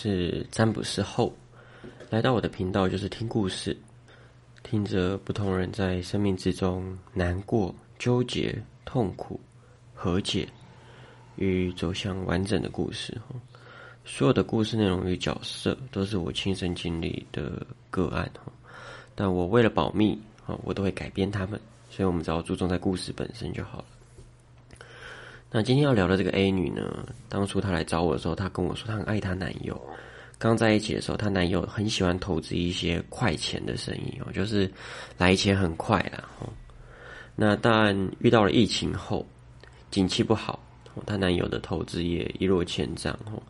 是占卜师后，来到我的频道就是听故事，听着不同人在生命之中难过、纠结、痛苦、和解与走向完整的故事。所有的故事内容与角色都是我亲身经历的个案但我为了保密我都会改编他们，所以我们只要注重在故事本身就好了。那今天要聊的这个 A 女呢，当初她来找我的时候，她跟我说她很爱她男友。刚在一起的时候，她男友很喜欢投资一些快钱的生意哦，就是来钱很快啦。哦，那但遇到了疫情后，景气不好，她男友的投资也一落千丈哦，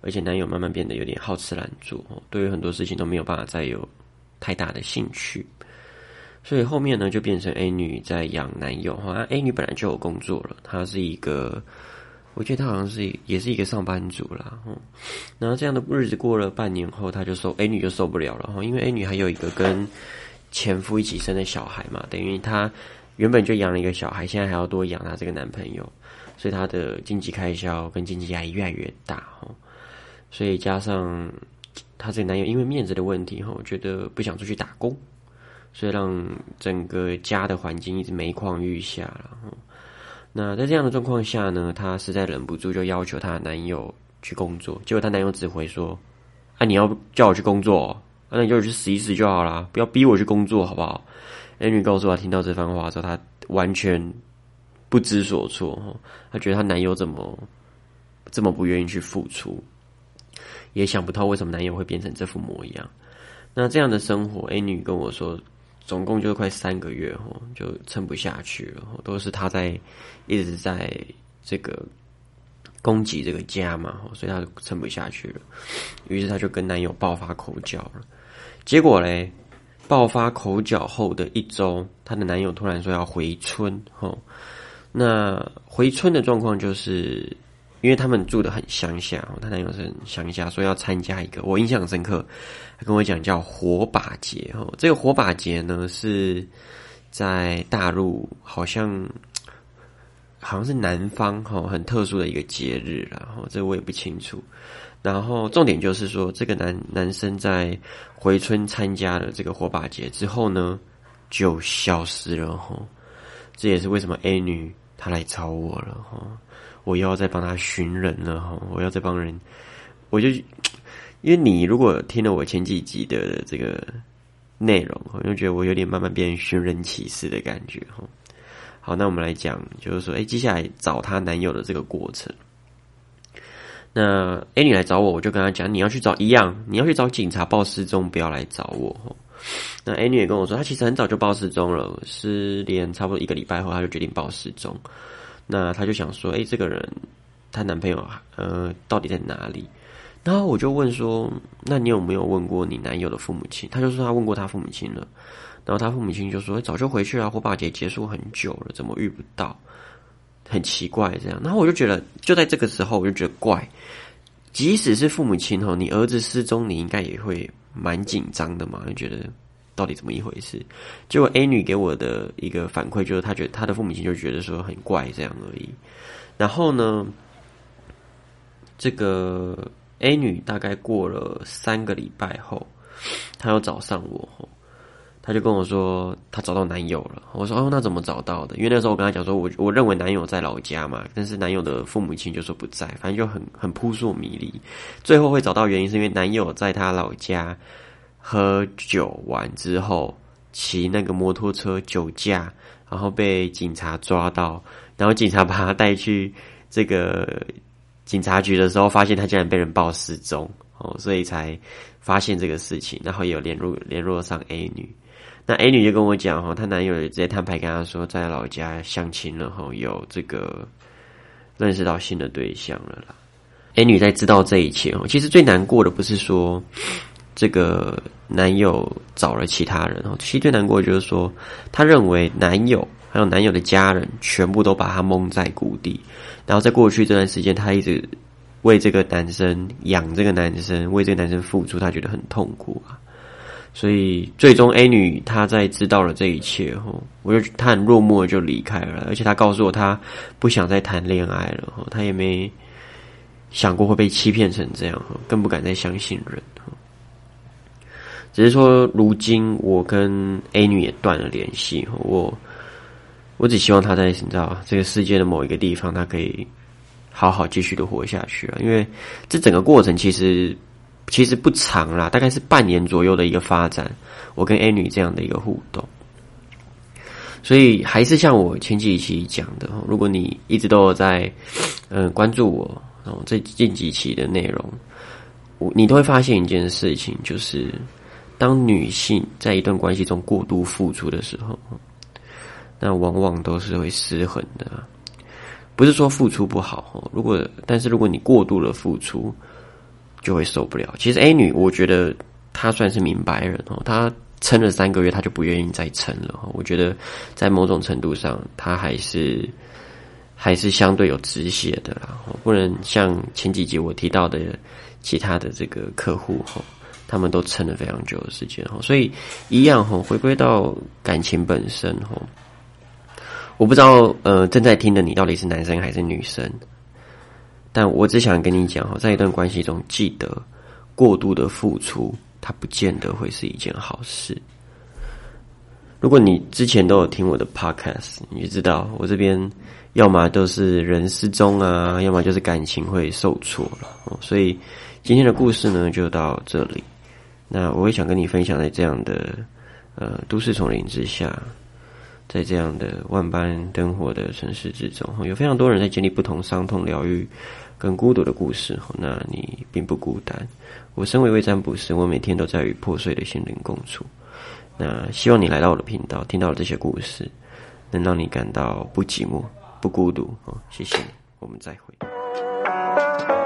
而且男友慢慢变得有点好吃懒做哦，对于很多事情都没有办法再有太大的兴趣。所以后面呢，就变成 A 女在养男友哈。A 女本来就有工作了，她是一个，我觉得她好像是也是一个上班族啦。然后这样的日子过了半年后，她就受 A 女就受不了了哈，因为 A 女还有一个跟前夫一起生的小孩嘛，等于她原本就养了一个小孩，现在还要多养她这个男朋友，所以她的经济开销跟经济压力越来越大哈。所以加上她这个男友因为面子的问题哈，我觉得不想出去打工。所以让整个家的环境一直每况愈下然后。那在这样的状况下呢，她实在忍不住就要求她男友去工作。结果她男友只回说：“啊，你要叫我去工作，那你就去死一死就好啦，不要逼我去工作，好不好？”A 女告诉她，听到这番话之后，她完全不知所措。她觉得她男友怎么这么不愿意去付出，也想不透为什么男友会变成这副模样。那这样的生活，A 女跟我说。总共就快三个月哦，就撑不下去了。都是他在一直在这个攻击这个家嘛，所以他撑不下去了。于是他就跟男友爆发口角了。结果嘞，爆发口角后的一周，她的男友突然说要回村。哦，那回村的状况就是。因为他们住的很乡下，她男友是很乡下，说要参加一个，我印象深刻，他跟我讲叫火把节哦。这个火把节呢是在大陆，好像好像是南方哈，很特殊的一个节日，然后这我也不清楚。然后重点就是说，这个男男生在回村参加了这个火把节之后呢，就消失了哈。这也是为什么 A 女她来找我了哈。我又要再帮他寻人了哈！我要再帮人，我就因为你如果听了我前几集的这个内容，我就觉得我有点慢慢变寻人启事的感觉哈。好，那我们来讲，就是说，哎，接下来找她男友的这个过程。那 A 女来找我，我就跟她讲，你要去找一样，你要去找警察报失踪，不要来找我。那 A 女也跟我说，她其实很早就报失踪了，失联差不多一个礼拜后，她就决定报失踪。那她就想说，哎，这个人，她男朋友呃，到底在哪里？然后我就问说，那你有没有问过你男友的父母亲？他就说他问过他父母亲了。然后他父母亲就说，早就回去了，火把节结束很久了，怎么遇不到？很奇怪这样。然后我就觉得，就在这个时候，我就觉得怪。即使是父母亲哦，你儿子失踪，你应该也会蛮紧张的嘛，就觉得。到底怎么一回事？结果 A 女给我的一个反馈就是，她觉得她的父母亲就觉得说很怪这样而已。然后呢，这个 A 女大概过了三个礼拜后，她又找上我，她就跟我说她找到男友了。我说哦，那怎么找到的？因为那时候我跟她讲说，我我认为男友在老家嘛，但是男友的父母亲就说不在，反正就很很扑朔迷离。最后会找到原因是因为男友在她老家。喝酒完之后，骑那个摩托车酒驾，然后被警察抓到，然后警察把他带去这个警察局的时候，发现他竟然被人报失踪哦，所以才发现这个事情，然后有联络联络上 A 女，那 A 女就跟我讲哈，她男友也直接摊牌跟她说，在老家相亲了哈，有这个认识到新的对象了啦。A 女在知道这一切哦，其实最难过的不是说。这个男友找了其他人哦，其实最难过的就是说，他认为男友还有男友的家人全部都把她蒙在鼓底，然后在过去这段时间，她一直为这个男生养这个男生，为这个男生付出，她觉得很痛苦啊。所以最终 A 女她在知道了这一切后，我就她很落寞就离开了，而且她告诉我她不想再谈恋爱了，她也没。想过会被欺骗成这样，更不敢再相信人。只是说，如今我跟 A 女也断了联系，我我只希望她在你知道这个世界的某一个地方，她可以好好继续的活下去啊！因为这整个过程其实其实不长啦，大概是半年左右的一个发展，我跟 A 女这样的一个互动。所以还是像我前几期讲的，如果你一直都有在嗯关注我，然后这近几期的内容，我你都会发现一件事情，就是当女性在一段关系中过度付出的时候，那往往都是会失衡的。不是说付出不好，如果但是如果你过度的付出，就会受不了。其实 A 女，我觉得她算是明白人哦，她。撑了三个月，她就不愿意再撑了。我觉得在某种程度上，她还是还是相对有止血的啦。不能像前几集我提到的其他的这个客户哈，他们都撑了非常久的时间哈。所以一样哈，回归到感情本身哈，我不知道呃正在听的你到底是男生还是女生，但我只想跟你讲哈，在一段关系中，记得过度的付出。它不见得会是一件好事。如果你之前都有听我的 podcast，你就知道我这边要么都是人失踪啊，要么就是感情会受挫了。所以今天的故事呢，就到这里。那我也想跟你分享，在这样的呃都市丛林之下，在这样的万般灯火的城市之中，有非常多人在经历不同伤痛疗愈。跟孤独的故事，那你并不孤单。我身为一位占卜师，我每天都在与破碎的心灵共处。那希望你来到我的频道，听到这些故事，能让你感到不寂寞、不孤独。哦，谢谢你，我们再会。